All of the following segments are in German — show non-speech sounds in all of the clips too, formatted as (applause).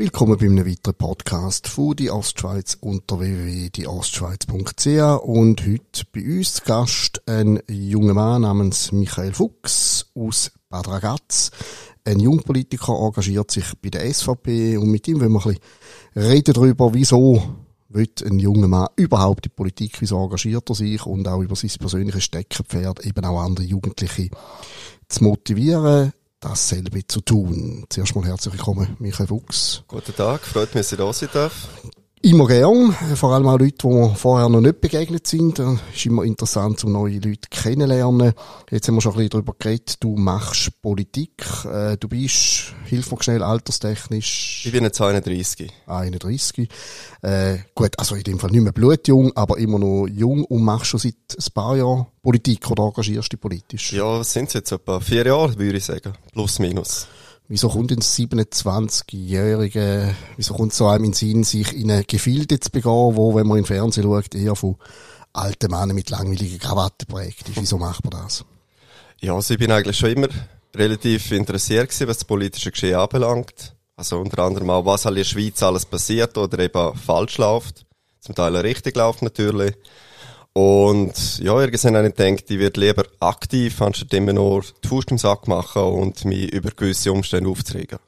Willkommen bei einem weiteren Podcast von die Ostschweiz unter www.dieostschweiz.ch und heute bei uns zu Gast ein junger Mann namens Michael Fuchs aus Bad Ragaz. Ein Jungpolitiker engagiert sich bei der SVP und mit ihm wollen wir ein bisschen reden darüber, wieso wird ein junger Mann überhaupt in die Politik, wieso engagiert er sich und auch über sein persönliches Steckenpferd eben auch andere Jugendliche zu motivieren dasselbe zu tun. Zuerst mal herzlich willkommen, Michael Fuchs. Guten Tag, freut mich, dass ich da sein. Immer gern, vor allem auch Leute, die mir vorher noch nicht begegnet sind. Es ist immer interessant, um neue Leute kennenzulernen. Jetzt haben wir schon ein bisschen darüber geredet, du machst Politik, äh, du bist, hilf mir schnell, alterstechnisch. Ich bin jetzt 31. 31. Äh, gut, also in dem Fall nicht mehr blutjung, aber immer noch jung und machst schon seit ein paar Jahren Politik oder engagierst dich politisch? Ja, was sind es jetzt? Etwa vier Jahre, würde ich sagen. Plus, minus. Wieso kommt ein 27-Jähriger, wieso kommt so einem in Sinn, sich in eine Gefilde zu begehen, wo, wenn man im Fernsehen schaut, eher von alten Männern mit langweiligen Krawatten prägt ist? Wieso macht man das? Ja, also ich bin eigentlich schon immer relativ interessiert gewesen, was das politische Geschehen anbelangt. Also unter anderem auch, was halt in der Schweiz alles passiert oder eben falsch läuft. Zum Teil richtig läuft natürlich. Und ja, irgendwann habe ich gedacht, ich werde lieber aktiv, anstatt immer nur die Faust im Sack machen und mich über gewisse Umstände aufzuregen.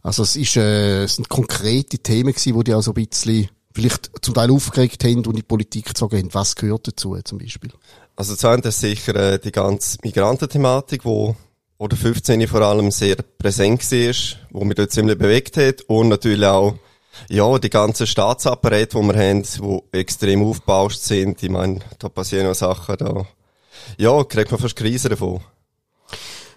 Also es, ist, äh, es sind konkrete Themen gewesen, die dich auch so ein bisschen vielleicht zum Teil aufgeregt haben und in die Politik gezogen haben. Was gehört dazu zum Beispiel? Also zu ist sicher äh, die ganze Migrantenthematik, wo oder 15 vor allem sehr präsent war, wo mich dort ziemlich bewegt hat und natürlich auch ja, die ganzen Staatsapparate, die wir haben, die extrem aufgebauscht sind, ich meine, da passieren noch Sachen, da, ja, kriegt man fast Krise davon.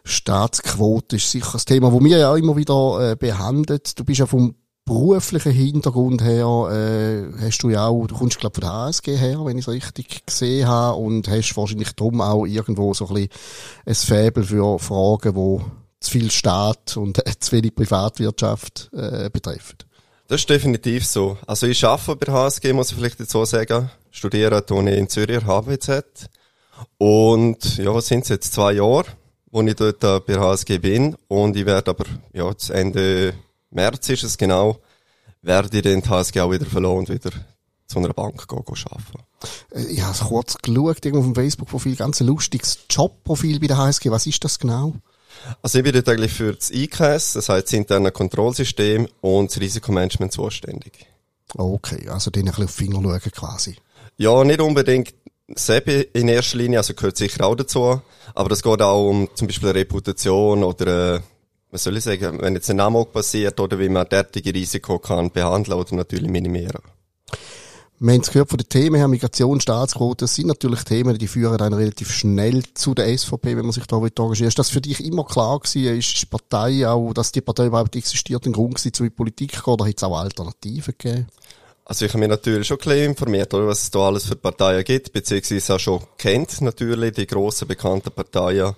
Staatsquote ist sicher ein Thema, das wir ja immer wieder äh, behandeln. Du bist ja vom beruflichen Hintergrund her, äh, hast du ja auch, du kommst glaube von der HSG her, wenn ich es richtig gesehen habe, und hast wahrscheinlich drum auch irgendwo so ein bisschen ein Faible für Fragen, die zu viel Staat und äh, zu wenig Privatwirtschaft äh, betreffen. Das ist definitiv so. Also ich arbeite bei HSG, muss ich vielleicht jetzt so sagen. Studiere tue ich in Zürich HWZ. Und ja, was sind es jetzt? Zwei Jahre, wo ich dort bei der HSG bin. Und ich werde aber, ja, Ende März ist es genau, werde ich die HSG auch wieder verloren und wieder zu einer Bank gehen, gehen arbeiten. Äh, ich habe kurz geschaut, irgendwo auf dem Facebook-Profil, ganz ein lustiges Jobprofil bei der HSG. Was ist das genau? Also ich bin dort eigentlich für das IKS, das heißt das interne Kontrollsystem und das Risikomanagement zuständig. Okay, also den ein bisschen auf die Finger schauen quasi. Ja, nicht unbedingt selber in erster Linie, also gehört sicher auch dazu, aber das geht auch um zum Beispiel Reputation oder, äh, was soll ich sagen, wenn jetzt ein Amok passiert oder wie man derartige Risiko kann behandeln oder natürlich minimieren. Wir haben es gehört von den Themen her, Migration, Staatsquote, das sind natürlich Themen, die führen dann relativ schnell zu der SVP, wenn man sich da engagiert. Ist das für dich immer klar gewesen? Ist die Partei auch, dass die Partei überhaupt existiert, ein Grund gewesen, zu in die Politik zu gehen, oder hat es auch Alternativen gegeben? Also ich habe mich natürlich schon ein informiert, was es da alles für Parteien gibt, beziehungsweise auch schon kennt natürlich die grossen bekannten Parteien.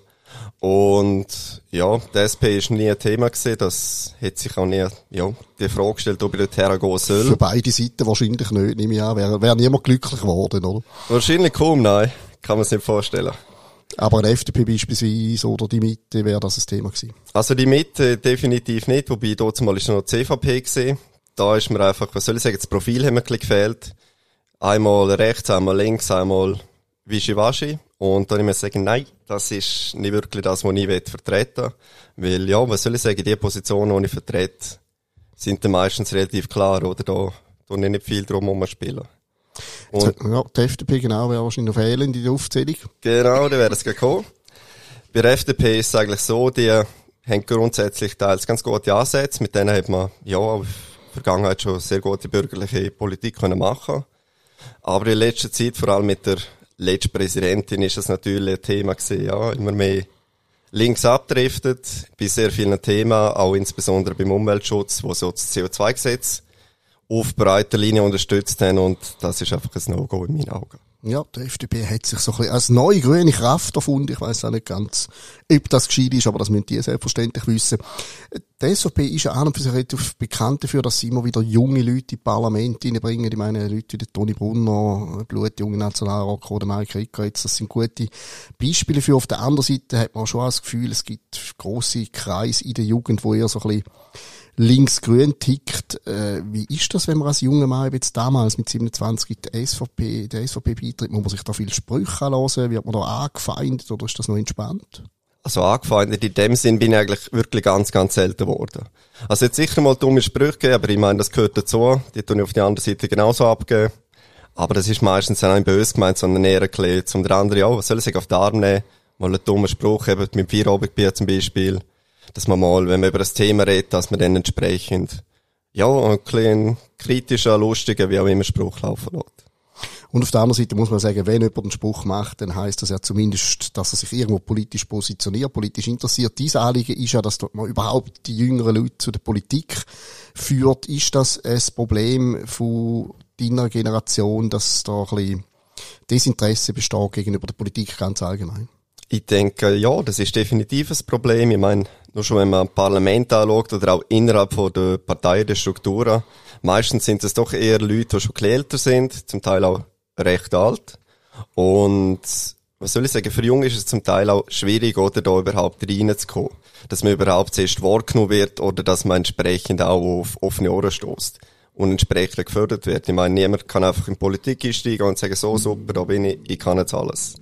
Und ja, die SP ist nie ein Thema gewesen. Das hat sich auch nie, ja, die Frage gestellt, ob ich dort hergehen soll. Für beide Seiten wahrscheinlich nicht, nehme ich an. Wäre, wäre niemand glücklich geworden, oder? Wahrscheinlich kaum, nein. Kann man sich nicht vorstellen. Aber eine FDP beispielsweise oder die Mitte wäre das ein Thema gewesen? Also die Mitte definitiv nicht, wobei dort mal ist noch die CVP gewesen. Da ist mir einfach, was soll ich sagen, das Profil hat mir ein bisschen gefehlt. Einmal rechts, einmal links, einmal Wischiwaschi. Und dann ich mir sagen, nein, das ist nicht wirklich das, was ich vertreten will. Weil, ja, was soll ich sagen, die Positionen, die ich vertrete, sind dann meistens relativ klar, oder? Da, da nicht viel drum herum spielen. Und, ja, die FDP genau wäre wahrscheinlich noch fehlend in der Aufzählung. Genau, da wäre es gekommen. Bei der FDP ist es eigentlich so, die haben grundsätzlich teils ganz gute Ansätze, mit denen hat man, ja, in der Vergangenheit schon sehr gute bürgerliche Politik können machen. Aber in letzter Zeit, vor allem mit der letzte Präsidentin ist das natürlich ein Thema gewesen, ja, immer mehr links abdriftet, bei sehr vielen Themen, auch insbesondere beim Umweltschutz, wo so das CO2-Gesetz auf breiter Linie unterstützt haben und das ist einfach ein No-Go in meinen Augen. Ja, die FDP hat sich so ein bisschen als neue grüne Kraft erfunden. Ich weiß auch nicht ganz, ob das gescheit ist, aber das müssen die selbstverständlich wissen. Die SVP ist ja an und für sich relativ bekannt dafür, dass sie immer wieder junge Leute in Parlament reinbringen. Ich meine, Leute wie der Toni Brunner, blutjunge Nationalrocker oder Mike Ricker, jetzt, das sind gute Beispiele für. Auf der anderen Seite hat man schon das Gefühl, es gibt grosse Kreise in der Jugend, wo eher so ein bisschen links-grün tickt. Äh, wie ist das, wenn man als junger Mann jetzt damals mit 27 der SVP, der SVP beitritt? Muss man sich da viel Sprüche hören? Wird man da angefeindet oder ist das noch entspannt? Also angefeindet in dem Sinn bin ich eigentlich wirklich ganz, ganz selten geworden. Also jetzt sicher mal dumme Sprüche gegeben, aber ich meine, das gehört dazu. Die tun ich auf die andere Seite genauso abgeben. Aber das ist meistens auch nicht böse gemeint, sondern eher erklärt. Zum anderen, ja, was soll ich auf den Arm nehmen? Mal einen dummen Spruch, eben mit Feierabendbier zum Beispiel dass man mal, wenn man über das Thema redet, dass man dann entsprechend, ja, ein bisschen kritischer, lustiger, wie auch immer Spruch laufen lässt. Und auf der anderen Seite muss man sagen, wenn jemand einen Spruch macht, dann heißt das ja zumindest, dass er sich irgendwo politisch positioniert, politisch interessiert. Diese Anliegen ist ja, dass man überhaupt die jüngeren Leute zu der Politik führt. Ist das ein Problem von deiner Generation, dass da ein bisschen Desinteresse besteht gegenüber der Politik ganz allgemein? Ich denke, ja, das ist definitiv ein Problem. Ich meine, nur schon wenn man Parlament anschaut oder auch innerhalb von der Partei, der Strukturen, meistens sind es doch eher Leute, die schon älter sind, zum Teil auch recht alt. Und was soll ich sagen, für Junge ist es zum Teil auch schwierig, oder da überhaupt reinzukommen. Dass man überhaupt zuerst wahrgenommen wird oder dass man entsprechend auch auf offene Ohren stößt und entsprechend gefördert wird. Ich meine, niemand kann einfach in Politik einsteigen und sagen, so super, da bin ich, ich kann jetzt alles.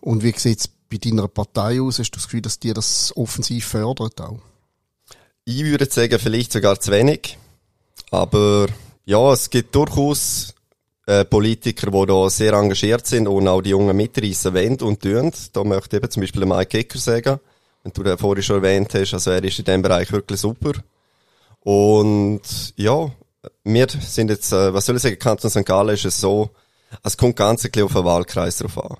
Und wie sieht's bei deiner Partei aus? Hast du das Gefühl, dass dir das offensiv fördert auch? Ich würde sagen, vielleicht sogar zu wenig. Aber ja, es gibt durchaus äh, Politiker, die da sehr engagiert sind und auch die Jungen mitreißen wollen und tun. Da möchte ich eben zum Beispiel Mike Kicker sagen, wenn du den vorhin schon erwähnt hast, also er ist in dem Bereich wirklich super. Und ja, wir sind jetzt, äh, was soll ich sagen, Kanton St. Gallen ist es so, es kommt ganz ein bisschen auf den Wahlkreis drauf an.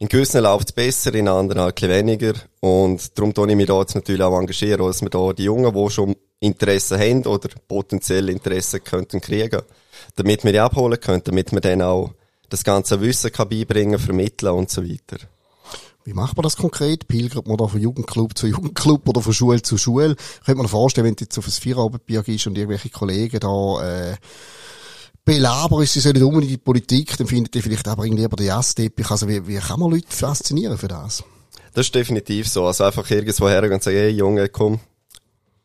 In gewissen läuft es besser, in anderen ein weniger. Und darum tue ich mich da jetzt natürlich auch engagieren, dass wir da die Jungen, die schon Interesse haben oder potenziell Interesse könnten kriegen, damit wir die abholen können, damit wir dann auch das ganze Wissen kann beibringen, vermitteln und so weiter. Wie macht man das konkret? Pilgert man da von Jugendclub zu Jugendclub oder von Schule zu Schule? Könnte man vorstellen, wenn du jetzt auf ein Feierabendbier gehst und irgendwelche Kollegen da, äh, belabern ist ja nicht unbedingt die Politik, dann findet ihr vielleicht aber irgendwie lieber den Jassteppich. Also wie, wie kann man Leute faszinieren für das? Das ist definitiv so. Also einfach irgendwo hergehen und sagen, hey Junge, komm,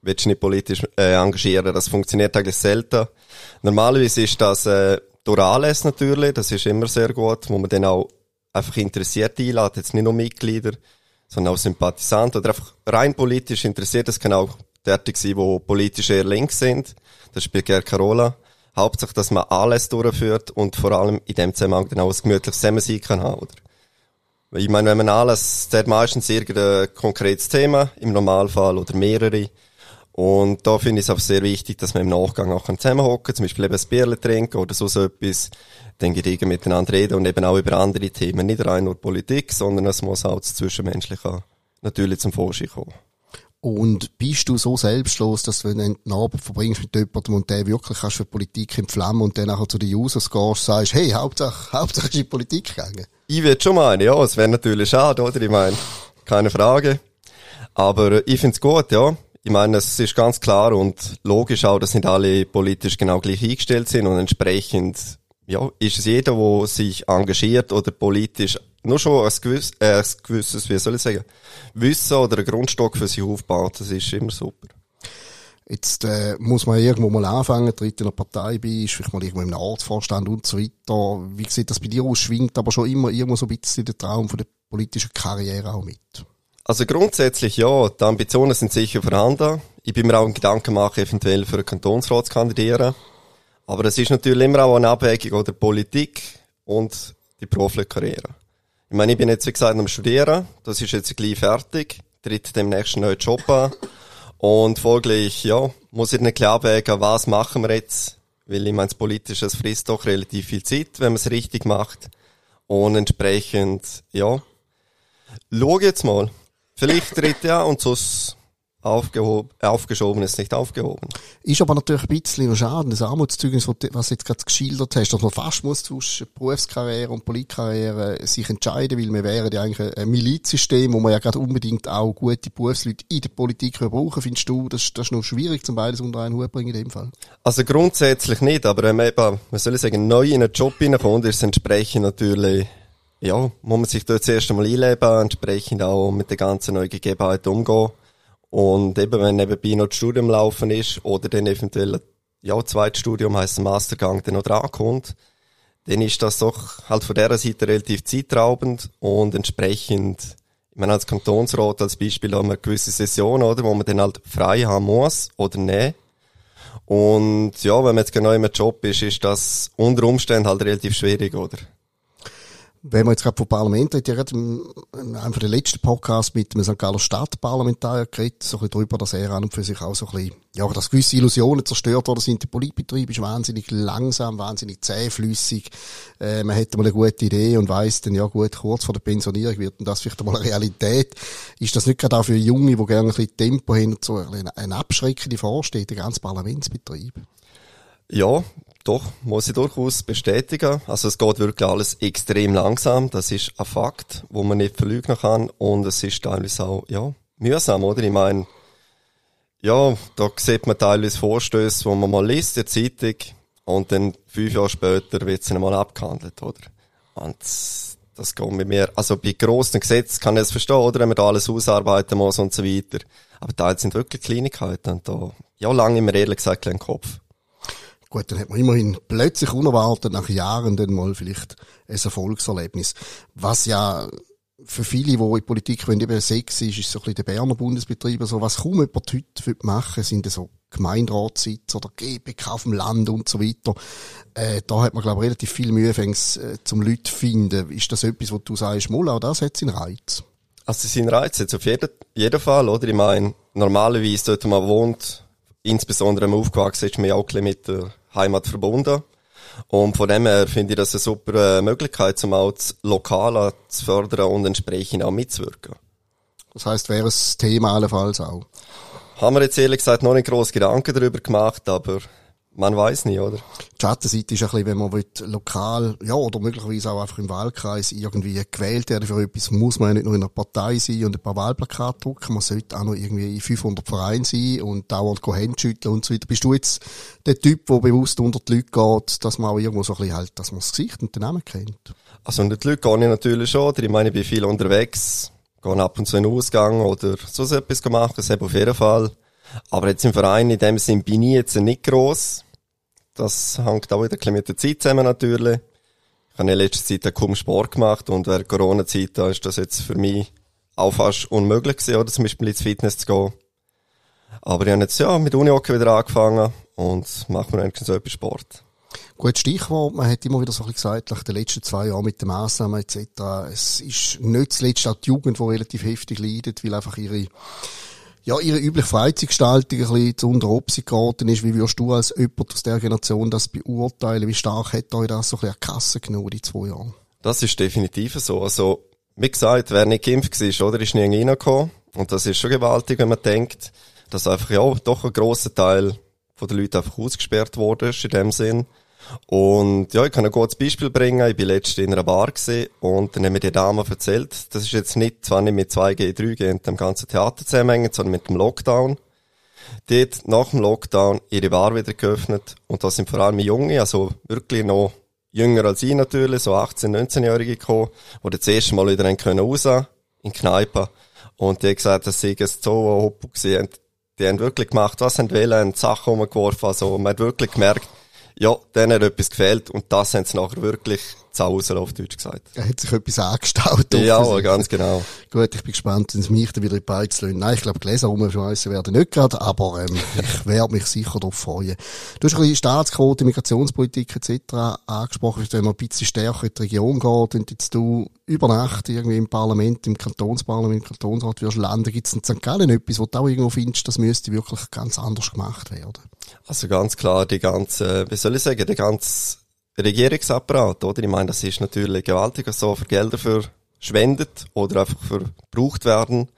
willst du nicht politisch äh, engagieren? Das funktioniert eigentlich selten. Normalerweise ist das äh, durch Anlässe natürlich, das ist immer sehr gut, wo man dann auch einfach interessiert einlädt, jetzt nicht nur Mitglieder, sondern auch Sympathisanten oder einfach rein politisch interessiert. Das kann auch derartig sein, die politisch eher links sind. Das spielt gar keine Rolle. Hauptsache, dass man alles durchführt und vor allem in dem Zusammenhang dann auch ein gemütliches Zusammensein kann haben, oder? Ich meine, wenn man alles, der hat meistens irgendein konkretes Thema, im Normalfall, oder mehrere. Und da finde ich es auch sehr wichtig, dass man im Nachgang auch zusammenhocken zum Beispiel eben ein Bierchen trinken oder so, etwas, dann Gedanken miteinander reden und eben auch über andere Themen. Nicht rein nur Politik, sondern es muss auch das Zwischenmenschliche natürlich zum Vorschein kommen. Und bist du so selbstlos, dass wenn du einen Abend verbringst mit jemandem und der wirklich kannst für Politik entflammen und dann nachher zu den Users gehst, sagst, hey, Hauptsache, Hauptsache ist in die Politik gegangen? Ich würde schon meinen, ja, es wäre natürlich schade, oder? Ich meine, keine Frage. Aber ich find's gut, ja. Ich meine, es ist ganz klar und logisch auch, dass nicht alle politisch genau gleich eingestellt sind und entsprechend, ja, ist es jeder, der sich engagiert oder politisch nur schon ein gewisses, äh, ein gewisses, wie soll ich sagen, Wissen oder ein Grundstock für sich aufbaut, das ist immer super. Jetzt äh, muss man irgendwo mal anfangen, tritt in einer Partei bei, ist vielleicht mal irgendwo im Ortsvorstand und so weiter. Wie sieht das bei dir aus? Schwingt aber schon immer irgendwo so ein bisschen der Traum von der politischen Karriere auch mit? Also grundsätzlich ja, die Ambitionen sind sicher vorhanden. Ich bin mir auch einen Gedanken machen, eventuell für einen Kantonsrat zu kandidieren. Aber es ist natürlich immer auch eine Abwägung oder Politik und die berufliche Karriere. Ich meine, ich bin jetzt, wie gesagt, am Studieren. Das ist jetzt gleich fertig. Tritt demnächst einen neuen Job an. Und folglich, ja, muss ich nicht klar abwägen, was machen wir jetzt? Weil ich meine, das Politische, frisst doch relativ viel Zeit, wenn man es richtig macht. Und entsprechend, ja, schau jetzt mal. Vielleicht tritt ja und sonst aufgeschoben ist nicht aufgehoben. Ist aber natürlich ein bisschen noch schade, das Armutszeugnis, was du jetzt gerade geschildert hast, dass man fast muss zwischen Berufskarriere und Politkarriere sich entscheiden, weil wir wären ja eigentlich ein Milizsystem, wo man ja gerade unbedingt auch gute Berufsleute in der Politik brauchen. Findest du, das, das ist noch schwierig, zum beides unter einen Hut bringen in dem Fall? Also grundsätzlich nicht, aber wenn man eben, was soll sagen, neu in einen Job hineinkommt, ist es entsprechend natürlich ja, muss man sich dort zuerst einmal einleben, entsprechend auch mit der ganzen neuen Gegebenheit umgehen. Und eben, wenn nebenbei noch das Studium laufen ist oder dann eventuell, ja, zweites Studium heisst Mastergang dann noch drankommt, dann ist das doch halt von dieser Seite relativ zeitraubend und entsprechend, ich meine, als Kantonsrat als Beispiel haben wir gewisse Sessionen, oder, wo man dann halt frei haben muss oder nicht. Und ja, wenn man jetzt genau im Job ist, ist das unter Umständen halt relativ schwierig, oder? Wenn man jetzt gerade vom Parlament redet, ja gerade in einem der letzten Podcasts mit einem St. Galler Stadtparlamentarier geredet, so ein bisschen darüber, dass er an und für sich auch so ein bisschen, ja, dass gewisse Illusionen zerstört worden sind. Der Politbetrieb ist wahnsinnig langsam, wahnsinnig zähflüssig. Äh, man hätte mal eine gute Idee und weiss dann, ja gut, kurz vor der Pensionierung wird das vielleicht einmal eine Realität. Ist das nicht gerade auch für Junge, die gerne ein bisschen Tempo haben so eine abschreckende Vorstellung, der ganze Parlamentsbetrieb? Ja, doch, muss ich durchaus bestätigen. Also es geht wirklich alles extrem langsam. Das ist ein Fakt, wo man nicht verlügen kann. Und es ist teilweise auch, ja, mühsam, oder? Ich meine, ja, da sieht man teilweise Vorstöße, wo man mal liest, der Zeitung, und dann fünf Jahre später wird sie mal abgehandelt, oder? Und das geht mit mir, also bei grossen Gesetzen kann ich es verstehen, oder? Wenn man da alles ausarbeiten muss und so weiter. Aber teilweise sind wirklich Kleinigkeiten und da, ja, lange mir ehrlich gesagt keinen Kopf. Gut, dann hat man immerhin plötzlich unerwartet nach Jahren dann mal vielleicht ein Erfolgserlebnis. Was ja für viele, die in Politik wenn eben sechs ist, ist so ein bisschen der Berner Bundesbetrieb. Also was kaum jemand heute machen sind so Gemeinderatssitze oder GBK auf dem Land und so weiter. Äh, da hat man, glaube ich, relativ viel Mühe äh, zum Leute finden. Ist das etwas, wo du sagst, mal, auch das hat seinen Reiz? Also seinen Reiz jetzt auf jeden, jeden Fall, oder? Ich meine, normalerweise dort, wo man wohnt, insbesondere wenn aufgewachsen ist, man ja auch mit der Heimat verbunden. Und von dem her finde ich das eine super äh, Möglichkeit, um auch das Lokale zu fördern und entsprechend auch mitzuwirken. Das heißt, wäre das Thema allenfalls auch? Haben wir jetzt ehrlich gesagt noch nicht groß Gedanken darüber gemacht, aber man weiß nie, oder? Die Schattenseite ist ein bisschen, wenn man will, lokal, ja, oder möglicherweise auch einfach im Wahlkreis irgendwie gewählt werden für etwas, muss man ja nicht nur in einer Partei sein und ein paar Wahlplakate drucken, man sollte auch noch irgendwie in 500 Vereinen sein und dauernd Hände schütteln und so weiter. Bist du jetzt der Typ, der bewusst unter die Leute geht, dass man auch irgendwo so ein bisschen halt, dass man das Gesicht und den Namen kennt? Also unter die Leute gehe ich natürlich schon, oder ich meine, ich bin viel unterwegs, gehe ab und zu in den Ausgang oder so etwas machen, das habe auf jeden Fall. Aber jetzt im Verein in dem Sinn bin ich jetzt nicht gross. Das hängt auch wieder ein mit der Zeit zusammen natürlich. Ich habe in letzter Zeit kaum Sport gemacht und während Corona-Zeit ist das jetzt für mich auch fast unmöglich gewesen, oder zum Beispiel ins Fitness zu gehen. Aber ich habe jetzt ja mit Unihockey wieder angefangen und mache mir eigentlich so etwas Sport. Gut, Stichwort, man hat immer wieder so ein bisschen gesagt, nach den letzten zwei Jahren mit den Massnahmen etc., es ist nicht zuletzt auch die Jugend, die relativ heftig leidet, weil einfach ihre ja, ihre übliche Freizeitgestaltung ein bisschen zu unter Obsicht geraten ist. Wie würdest du als jemand aus der Generation das beurteilen? Wie stark hat euch das so ein bisschen an die die zwei Jahre? Das ist definitiv so. Also, wie gesagt, wer nicht geimpft war, oder, ist nie reingekommen. Und das ist schon gewaltig, wenn man denkt, dass einfach, ja, doch ein grosser Teil von den Leuten einfach ausgesperrt wurde, in dem Sinn. Und ja, ich kann ein gutes Beispiel bringen. Ich bin letztens in einer Bar und dann haben mir die Dame erzählt, das ist jetzt nicht, zwar nicht mit 2G, 3G und dem ganzen Theater zusammenhängen, sondern mit dem Lockdown. Die hat nach dem Lockdown ihre Bar wieder geöffnet und da sind vor allem Junge, also wirklich noch jünger als ich natürlich, so 18-, 19-Jährige gekommen, die das erste Mal wieder können raus in Kneipe. Und die haben gesagt, dass sie es so hopp gesehen Die haben wirklich gemacht, was sie wollen, haben Sachen umgeworfen, also man hat wirklich gemerkt, ja, denen hat etwas gefehlt und das haben sie nachher wirklich Zausen auf Deutsch gesagt. Er hat sich etwas angestaut. Ja, ganz genau. Gut, ich bin gespannt, wenn es mich dann wieder in Beiz lassen. Nein, ich glaube, Gläser rumschmeissen werden nicht gerade, aber ähm, (laughs) ich werde mich sicher darauf freuen. Du hast ein bisschen Staatsquote, Migrationspolitik etc. angesprochen, wenn man ein bisschen stärker in die Region geht und jetzt du über Nacht irgendwie im Parlament, im Kantonsparlament, im Kantonsrat wirst landen, gibt es in St. Gallen etwas, wo du auch irgendwo findest, das müsste wirklich ganz anders gemacht werden? Also ganz klar, die ganze, wie soll ich sagen, die ganze Regierungsapparat, oder? Ich meine, das ist natürlich gewaltig, was so für Gelder verschwendet oder einfach verbraucht werden.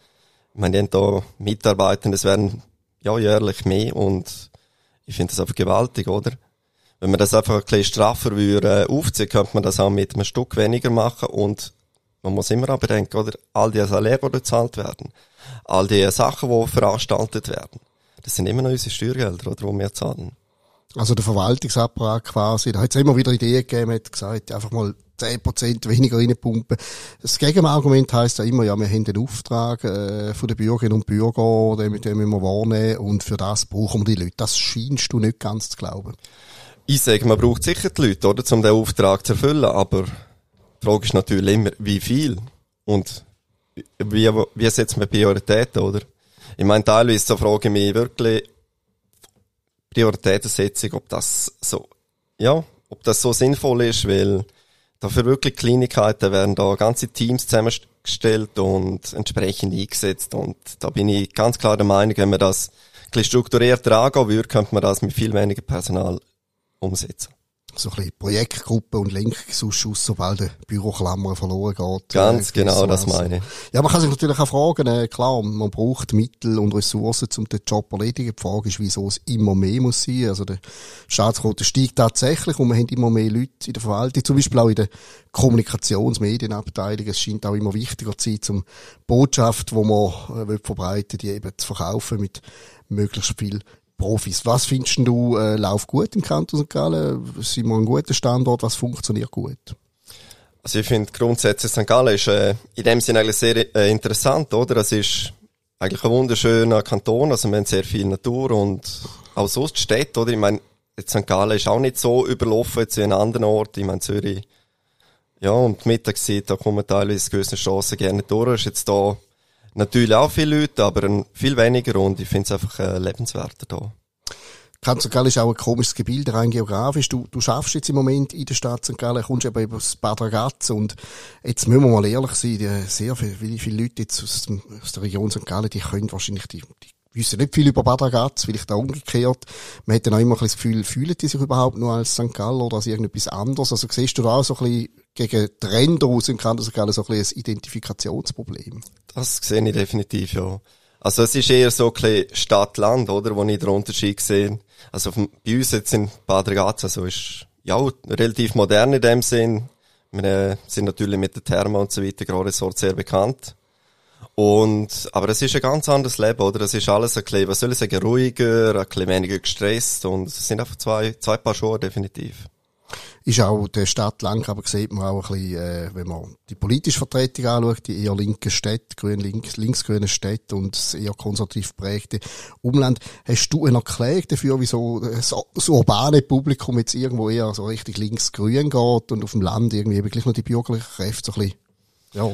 Ich meine, die haben da Mitarbeiter, es werden ja jährlich mehr und ich finde das einfach gewaltig, oder? Wenn man das einfach ein bisschen straffer würde, äh, aufziehen, könnte man das auch mit einem Stück weniger machen und man muss immer auch bedenken, oder? All die Saläre, die bezahlt werden, all die Sachen, die veranstaltet werden, das sind immer noch unsere Steuergelder, oder, die wir zahlen. Also der Verwaltungsapparat quasi, da hat es immer wieder Ideen gegeben, hat gesagt, einfach mal 10% weniger reinpumpen. Das Gegenargument heisst ja immer, ja, wir haben den Auftrag äh, von den Bürgerinnen und Bürgern, den, den müssen wir wahrnehmen und für das brauchen wir die Leute. Das scheinst du nicht ganz zu glauben. Ich sage, man braucht sicher die Leute, oder, um den Auftrag zu erfüllen, aber die Frage ist natürlich immer, wie viel und wie, wie setzt man Prioritäten, oder? Ich meine, teilweise so frage ich mich wirklich, Prioritätensetzung, ob das so, ja, ob das so sinnvoll ist, weil dafür wirklich Kleinigkeiten werden da ganze Teams zusammengestellt und entsprechend eingesetzt. Und da bin ich ganz klar der Meinung, wenn man das ein bisschen strukturierter angehen würde, könnte man das mit viel weniger Personal umsetzen so ein bisschen Projektgruppe und Lenkungsausschuss, sobald der Büroklammer verloren geht. Ganz äh, genau, das meine ich. Ja, man kann sich natürlich auch fragen, äh, klar, man braucht Mittel und Ressourcen, um den Job zu erledigen. Die Frage ist, wieso es immer mehr muss sein. Also der Staatsquote steigt tatsächlich und wir haben immer mehr Leute in der Verwaltung, zum Beispiel auch in der Kommunikationsmedienabteilung. Es scheint auch immer wichtiger zu sein, um Botschaft, die man äh, verbreiten die eben zu verkaufen mit möglichst viel Profis. Was findest du, äh, läuft gut im Kanton St. Gallen? Sind wir ein guter Standort? Was funktioniert gut? Also ich finde grundsätzlich St. Gallen ist äh, in dem Sinne eigentlich sehr äh, interessant, oder? Es ist eigentlich ein wunderschöner Kanton, also wir haben sehr viel Natur und auch sonst Städte, oder? Ich meine, St. Gallen ist auch nicht so überlaufen wie an anderen Orten. Ich meine, Zürich, ja, und die Mittagszeit, da kommen teilweise gewisse Chancen gerne durch. Ist jetzt da Natürlich auch viele Leute, aber viel weniger und ich finde es einfach äh, lebenswerter da. Kanton St. Gallen ist auch ein komisches Gebilde, rein geografisch. Du, du schaffst jetzt im Moment in der Stadt St. Gallen, kommst eben über das Bad Ragaz und jetzt müssen wir mal ehrlich sein, die, sehr viele, viele Leute jetzt aus, dem, aus der Region St. Gallen, die können wahrscheinlich die, die wissen nicht viel über Bad Ragaz, vielleicht auch umgekehrt. Man hat dann auch immer ein das Gefühl, fühlen die sich überhaupt nur als St. Gallen oder als irgendetwas anderes? Also siehst du da auch so ein bisschen gegen Trend aus im Kanton St. Gallen so ein bisschen ein Identifikationsproblem? Das sehe ich definitiv, ja. Also es ist eher so ein bisschen Stadt-Land, oder, wo ich den Unterschied sehe. Also bei uns jetzt in Bad Ragaz, also ist ja relativ modern in dem Sinn. Wir äh, sind natürlich mit der Therma und so weiter gerade so sehr bekannt. Und, aber es ist ein ganz anderes Leben, oder? Es ist alles ein bisschen, was soll ich sagen, ruhiger, ein bisschen weniger gestresst und es sind einfach zwei, zwei Paar Schuhe, definitiv ist auch der Stadt lang, aber sieht man auch ein bisschen, äh, wenn man die politische Vertretung anschaut, die eher linke Städte, grün, links, linksgrüne Städte und das eher konservativ prägte Umland. Hast du eine Erklärung dafür, wieso das, das urbane Publikum jetzt irgendwo eher so richtig linksgrün geht und auf dem Land irgendwie wirklich nur die bürgerlichen Kräfte so ein bisschen, ja,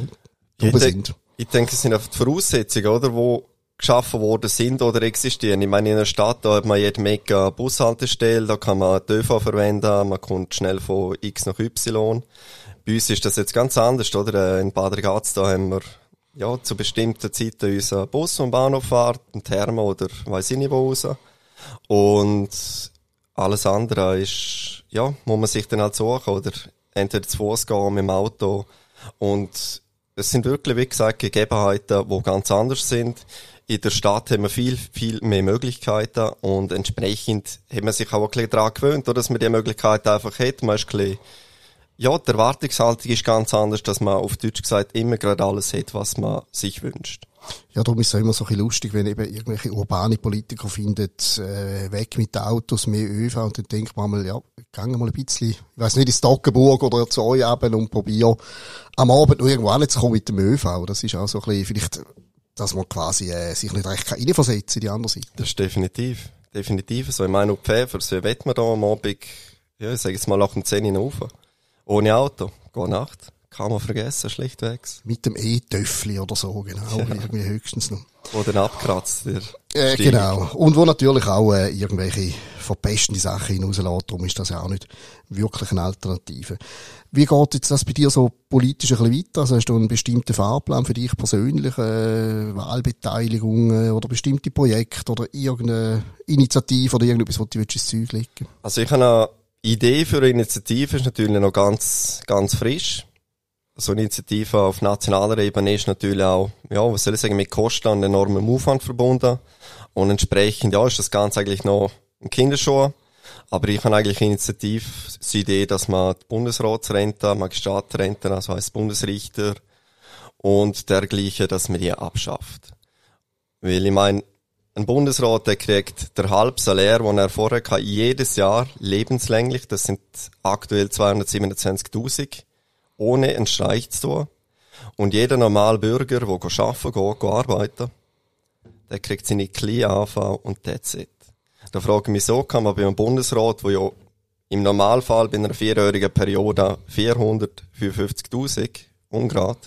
ja sind? Ich denke, es sind einfach die Voraussetzungen, oder, wo geschaffen worden sind oder existieren. Ich meine, in einer Stadt, da hat man jede mega Bushaltestelle, da kann man die ÖV verwenden, man kommt schnell von X nach Y. Bei uns ist das jetzt ganz anders, oder? Äh, in Bad Ragaz, da haben wir, ja, zu bestimmten Zeiten unseren Bus und Bahnhof fahrt, ein Thermo oder weiss ich nicht wo raus. Und alles andere ist, ja, muss man sich dann halt suchen, oder entweder zu Fuß gehen, mit dem Auto. Und es sind wirklich, wie gesagt, Gegebenheiten, die ganz anders sind in der Stadt haben wir viel, viel mehr Möglichkeiten und entsprechend haben wir sich auch ein bisschen daran gewöhnt, dass man die Möglichkeit einfach hat. Man ist ein bisschen, ja, die Erwartungshaltung ist ganz anders, dass man auf Deutsch gesagt immer gerade alles hat, was man sich wünscht. Ja, darum ist es immer so ein lustig, wenn eben irgendwelche urbane Politiker finden, äh, weg mit Autos, mehr ÖV, und dann denkt man mal, ja, gehen mal ein bisschen, ich weiss nicht, ins Toggenburg oder zu euch eben und probier am Abend noch irgendwo anzukommen mit dem ÖV. Das ist auch so ein bisschen, vielleicht dass man quasi äh, sich nicht recht reinversetzen in die andere Seite. Das ist definitiv. Definitiv so. Ich meine, auf Pfeffers, wie wett man da am Abend, ja, ich sage jetzt mal nach dem 10 Uhr rauf. Ohne Auto. Gute Nacht. Kann man vergessen, schlichtweg. Mit dem E-Töffli oder so, genau. Ja. Irgendwie höchstens noch. Wo dann abkratzt, der äh, Genau. Und wo natürlich auch äh, irgendwelche verpestende Sachen hinauslässt. Darum ist das ja auch nicht wirklich eine Alternative. Wie geht jetzt das bei dir so politisch ein bisschen weiter? Also hast du einen bestimmten Fahrplan für dich persönlich, äh, Wahlbeteiligung äh, oder bestimmte Projekte oder irgendeine Initiative oder irgendetwas, was du ins Zeug legen Also ich habe eine Idee für eine Initiative, ist natürlich noch ganz, ganz frisch so eine Initiative auf nationaler Ebene ist natürlich auch, ja, was soll ich sagen, mit Kosten und enormem Aufwand verbunden. Und entsprechend, ja, ist das Ganze eigentlich noch ein Kinderschuh. Aber ich habe eigentlich initiativ die Idee, dass man die Bundesratsrente, Magistratrente, also heißt Bundesrichter und dergleichen, dass man die abschafft. Weil ich meine, ein Bundesrat, der kriegt der halb Salär, den er vorher kann, jedes Jahr lebenslänglich, das sind aktuell 227.000, ohne einen Streich zu tun. Und jeder normale Bürger, der arbeiten geht, geht arbeiten, der kriegt seine kleine AV und that's it. Da frage ich mich so, kann man beim Bundesrat, wo ja im Normalfall bei einer vierjährigen Periode 455.000 Ungrad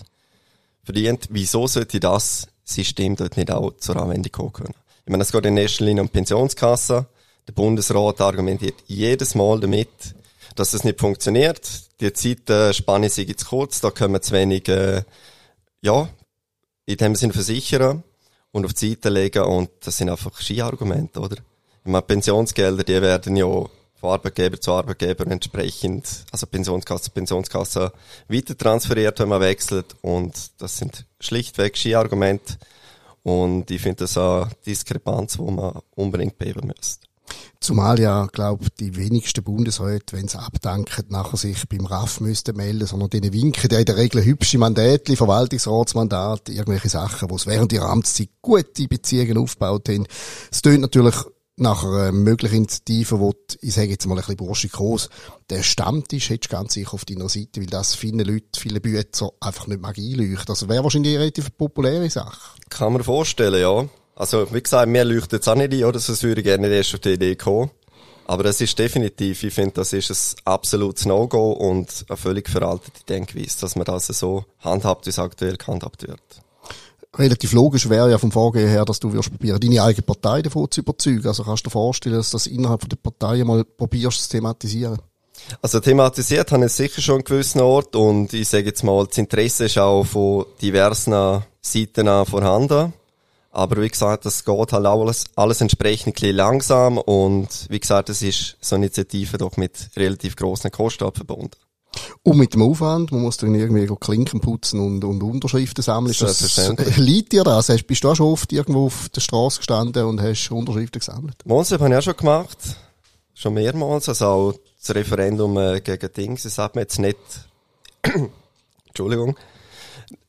verdient, wieso sollte das System dort nicht auch zur Anwendung kommen können? Ich meine, es geht in erster Linie um Pensionskasse. Der Bundesrat argumentiert jedes Mal damit, dass es nicht funktioniert. Die Zeitspanne sei zu kurz, da können wir zu wenig, äh, ja, in dem Sinne versichern und auf die Seite legen und das sind einfach Skiargumente, oder? Ich meine, Pensionsgelder, die werden ja von Arbeitgeber zu Arbeitgeber entsprechend, also Pensionskasse zu Pensionskasse weiter transferiert, wenn man wechselt und das sind schlichtweg Skiargumente und ich finde das eine Diskrepanz, wo man unbedingt beheben müsste. Zumal ja, glaube die wenigsten Bundesräte, wenn sie abdanken, nachher sich beim RAF müssten melden, sondern denen winken ja in der Regel hübsche Mandate, Verwaltungsratsmandate, irgendwelche Sachen, wo sie während ihrer Amtszeit gute Beziehungen aufgebaut haben. Es tönt natürlich nach einer möglichen Initiative, wo die, ich sage jetzt mal ein bisschen burschikos, der Stammtisch hättest du ganz sicher auf deiner Seite, weil das viele Leute, viele Bützer einfach nicht mag einleuchten. Also wäre wahrscheinlich eine relativ populäre Sache. Kann man vorstellen, ja. Also, wie gesagt, mir leuchtet jetzt auch nicht ein, oder? Sonst würde ich gerne erst auf die Idee kommen. Aber das ist definitiv, ich finde, das ist ein absolutes No-Go und eine völlig veraltete Denkweise, dass man das so handhabt, wie es aktuell gehandhabt wird. Relativ logisch wäre ja vom Vorgehen her, dass du wirst probieren, deine eigene Partei davon zu überzeugen. Also kannst du dir vorstellen, dass das innerhalb der Partei mal probierst zu thematisieren? Also thematisiert habe ich es sicher schon an gewissen Ort und ich sage jetzt mal, das Interesse ist auch von diversen Seiten vorhanden. Aber wie gesagt, das geht halt alles, alles entsprechend ein bisschen langsam und wie gesagt, es ist so eine Initiative doch mit relativ grossen Kosten verbunden. Und mit dem Aufwand, man muss dann irgendwie Klinken putzen und, und Unterschriften sammeln. Das liegt dir das? Hast, bist du auch schon oft irgendwo auf der Straße gestanden und hast Unterschriften gesammelt? Monsef habe ich auch schon gemacht. Schon mehrmals. Also auch das Referendum äh, gegen Dings. Das hat man jetzt nicht, (clears throat) Entschuldigung,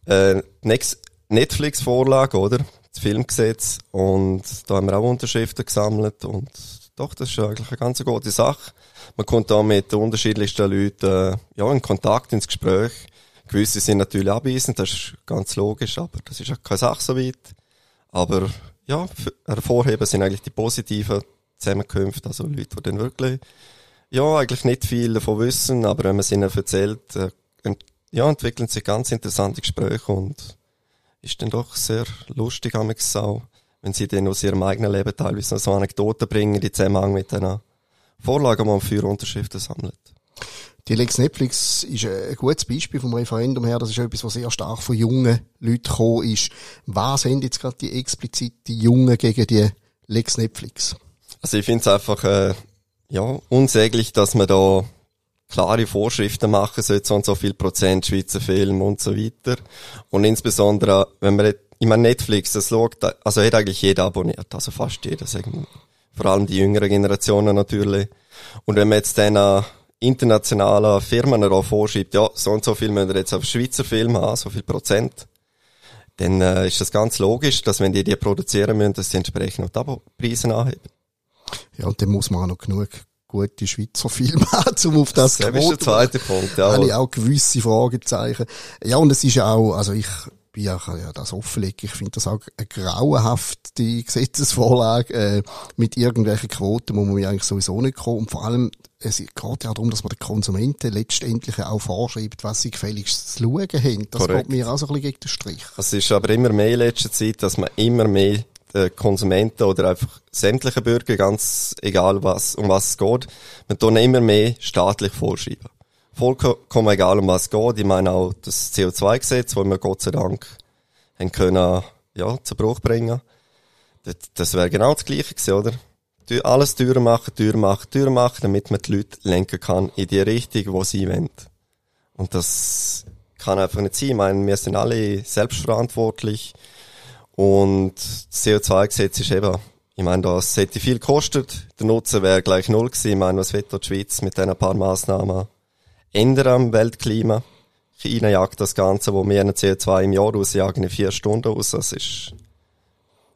äh, Netflix-Vorlage, oder? Das Filmgesetz und da haben wir auch Unterschriften gesammelt und doch, das ist eigentlich eine ganz gute Sache. Man kommt da mit unterschiedlichsten Leuten äh, ja, in Kontakt, ins Gespräch. Gewisse sind natürlich abweisend, das ist ganz logisch, aber das ist auch keine Sache so weit. Aber ja, hervorheben sind eigentlich die positiven Zusammenkünfte, also Leute, die dann wirklich ja, eigentlich nicht viel davon wissen, aber wenn man es ihnen erzählt, äh, ja, entwickeln sich ganz interessante Gespräche und ist dann doch sehr lustig, auch, wenn sie dann aus ihrem eigenen Leben teilweise noch so Anekdoten bringen, die Zusammenhang mit einer Vorlage, die man für Unterschriften sammelt. Die Lex Netflix ist ein gutes Beispiel vom Referendum her. Das ist etwas, was sehr stark von jungen Leuten gekommen ist. Was sind jetzt gerade die explizit die Jungen gegen die Lex Netflix? Also ich finde es einfach äh, ja unsäglich, dass man da klare Vorschriften machen sollte, so und so viel Prozent Schweizer Film und so weiter. Und insbesondere, wenn man, ich meine, Netflix, das schaut, also hat eigentlich jeder abonniert, also fast jeder, sagen Vor allem die jüngeren Generationen natürlich. Und wenn man jetzt dann internationalen Firmen auch vorschreibt, ja, so und so viel müssen wir jetzt auf Schweizer Film haben, so viel Prozent, dann äh, ist das ganz logisch, dass wenn die die produzieren müssen, dass sie entsprechend auch die Abo-Preise anheben. Ja, und dann muss man auch noch genug gute Schweizer Filme (laughs) haben, um auf das zu Das ist der zweite Punkt, ja. Habe ich auch gewisse Fragezeichen. Ja, und es ist ja auch, also ich bin ja, ja das offenlegen, ich finde das auch eine grauenhafte Gesetzesvorlage, äh, mit irgendwelchen Quoten, wo man eigentlich sowieso nicht kommen. Und vor allem, es geht ja darum, dass man den Konsumenten letztendlich auch vorschreibt, was sie gefälligst zu schauen haben. Das Korrekt. geht mir auch so ein bisschen gegen den Strich. Es ist aber immer mehr in letzter Zeit, dass man immer mehr den Konsumenten oder einfach sämtliche Bürger, ganz egal was, um was es geht, wir tun immer mehr staatlich vorschreiben. Vollkommen egal, um was es geht. Ich meine auch das CO2-Gesetz, wo wir Gott sei Dank haben können, ja, zu Bruch bringen. Das, das wäre genau das Gleiche gewesen, oder? Alles Türen machen, Türen machen, Türen machen, damit man die Leute lenken kann in die Richtung, wo sie wollen. Und das kann einfach nicht sein. Ich meine, wir sind alle selbstverantwortlich und das CO2-Gesetz ist eben, ich meine, das hätte viel gekostet. Der Nutzen wäre gleich null gewesen. Ich meine, was wird die Schweiz mit diesen paar Massnahmen ändern am Weltklima? China jagt das Ganze, wo wir einen CO2 im Jahr rausjagen, in vier Stunden aus. Das ist,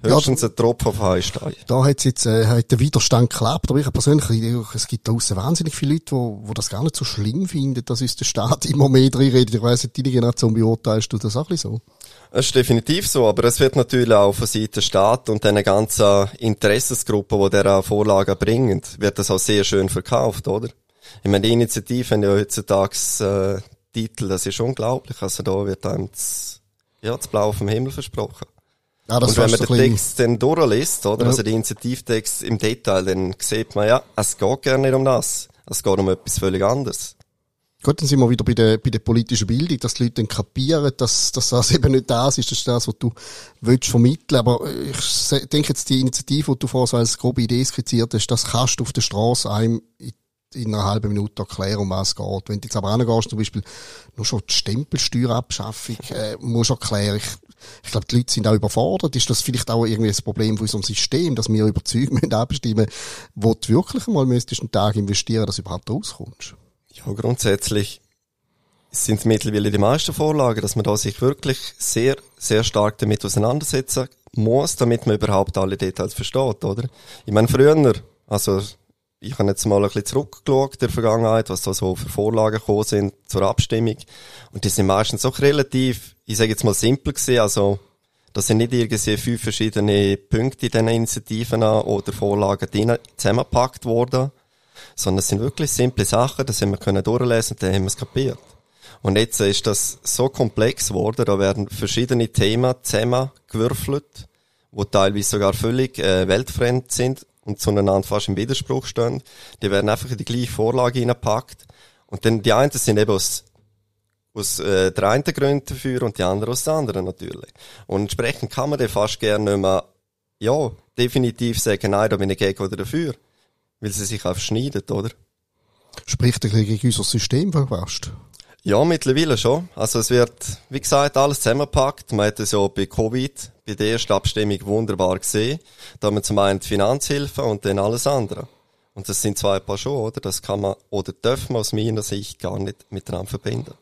Höchstens ein Tropfen auf Heißstein. Da hat jetzt, äh, hat der Widerstand geklappt. Aber ich persönlich, es gibt da draussen wahnsinnig viele Leute, die, die das gar nicht so schlimm finden, dass uns der Staat (laughs) immer mehr drin redet. Ich weiss nicht, deine Generation beurteilst du das auch ein bisschen so? Es ist definitiv so, aber es wird natürlich auch von Seiten Staat und den ganzen Interessensgruppen, die dieser Vorlage bringen, wird das auch sehr schön verkauft, oder? Ich meine, die Initiative haben ja heutzutage äh, Titel, das ist unglaublich. Also da wird einem das, ja, das Blau vom Himmel versprochen. Ja, das und wenn man den Text dann durchliest, oder? Ja. Also den Initiativtext im Detail, dann sieht man, ja, es geht gar nicht um das. Es geht um etwas völlig anderes. Gut, dann sind wir wieder bei der, bei der politischen Bildung, dass die Leute dann kapieren, dass, dass das (laughs) eben nicht das ist, das ist das, was du willst vermitteln. Aber ich denke jetzt, die Initiative, die du vorher so als grobe Idee skizziert hast, das kannst du auf der Straße einem in, in einer halben Minute erklären, um was es geht. Wenn du jetzt aber angehst, zum Beispiel nur schon die Stempelsteuerabschaffung, äh, musst du erklären. Ich, ich glaube, die Leute sind auch überfordert. Ist das vielleicht auch irgendwie ein Problem von unserem System, dass wir überzeugen (laughs) müssen, abstimmen, wo du wirklich einmal müsstest einen Tag investieren, dass du überhaupt rauskommst? Ja, grundsätzlich sind es mittlerweile die meisten Vorlagen, dass man da sich wirklich sehr, sehr stark damit auseinandersetzen muss, damit man überhaupt alle Details versteht, oder? Ich meine, früher, also, ich habe jetzt mal ein bisschen zurückgeschaut in der Vergangenheit, was da so für Vorlagen gekommen sind zur Abstimmung. Und die sind meistens auch relativ, ich sage jetzt mal simpel gewesen, also, das sind nicht irgendwie fünf verschiedene Punkte in diesen Initiativen oder Vorlagen zusammengepackt worden, sondern es sind wirklich simple Sachen, das haben wir können durchlesen und dann haben wir es kapiert. Und jetzt ist das so komplex geworden, da werden verschiedene Themen zusammengewürfelt, wo teilweise sogar völlig äh, weltfremd sind und zueinander fast im Widerspruch stehen. Die werden einfach in die gleiche Vorlage hineingepackt. Und dann die einen sind eben aus aus äh, der einen Grund dafür und die anderen aus der anderen natürlich. Und entsprechend kann man dann fast gerne nicht mehr, ja, definitiv sagen, nein, da bin ich gegen oder dafür. Weil sie sich einfach schneiden, oder? Spricht ein bisschen gegen unser System fast. Ja, mittlerweile schon. Also es wird, wie gesagt, alles zusammengepackt. Man hat es ja bei Covid, bei der ersten Abstimmung wunderbar gesehen. Da haben wir zum einen die Finanzhilfe und dann alles andere. Und das sind zwei Paar Schuhe, oder? Das kann man, oder darf man aus meiner Sicht gar nicht miteinander verbinden.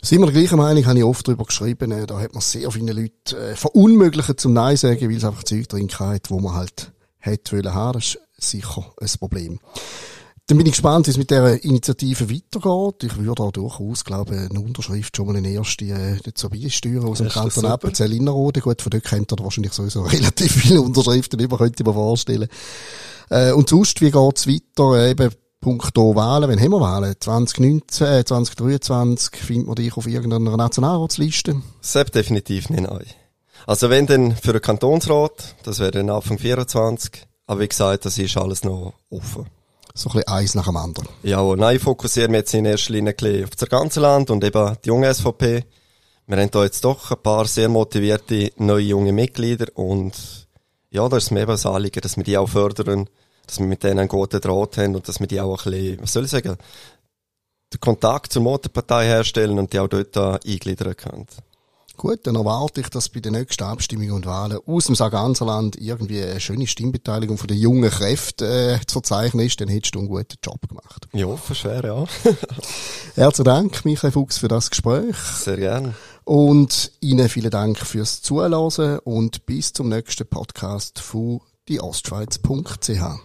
Sind wir der gleichen Meinung, habe ich oft darüber geschrieben, äh, da hat man sehr viele Leute äh, verunmöglichen zum Nein sagen, weil es einfach Zeug drin hat, wo man halt hätte wollen haben. Das ist sicher ein Problem. Dann bin ich gespannt, wie es mit dieser Initiative weitergeht. Ich würde auch durchaus, glaube ich, eine Unterschrift schon mal eine erste, äh, nicht so beisteuern aus dem Kanton. Appenzell Innerrhoden. Gut, von dort kennt ihr wahrscheinlich sowieso (laughs) relativ viele Unterschriften über, könnte ich mir vorstellen. Äh, und sonst, wie geht's weiter? Äh, eben, punkto Wahlen, wann haben wir Wahlen? 2019, äh, 2023, findet man dich auf irgendeiner Nationalratsliste? Sepp definitiv nicht neu. Also wenn dann für den Kantonsrat, das wäre dann Anfang 24, aber wie gesagt, das ist alles noch offen. So ein bisschen eins nach dem anderen. Ja, nein, ich fokussiere mich jetzt in erster Linie auf das ganze Land und eben die junge SVP. Wir haben da jetzt doch ein paar sehr motivierte neue junge Mitglieder und ja, da ist mir eben das Anliegen, dass wir die auch fördern, dass wir mit denen einen guten Draht haben und dass wir die auch ein bisschen, was soll ich sagen, den Kontakt zur Motorpartei herstellen und die auch dort eingliedern können. Gut, dann erwarte ich, dass bei den nächsten Abstimmungen und Wahlen aus dem Sarganserland irgendwie eine schöne Stimmbeteiligung von den jungen Kräften äh, zu verzeichnen ist, dann hättest du einen guten Job gemacht. Ja, für schwer, ja. (laughs) Herzlichen Dank, Michael Fuchs, für das Gespräch. Sehr gerne. Und Ihnen vielen Dank fürs Zuhören und bis zum nächsten Podcast von dieostschweiz.ch.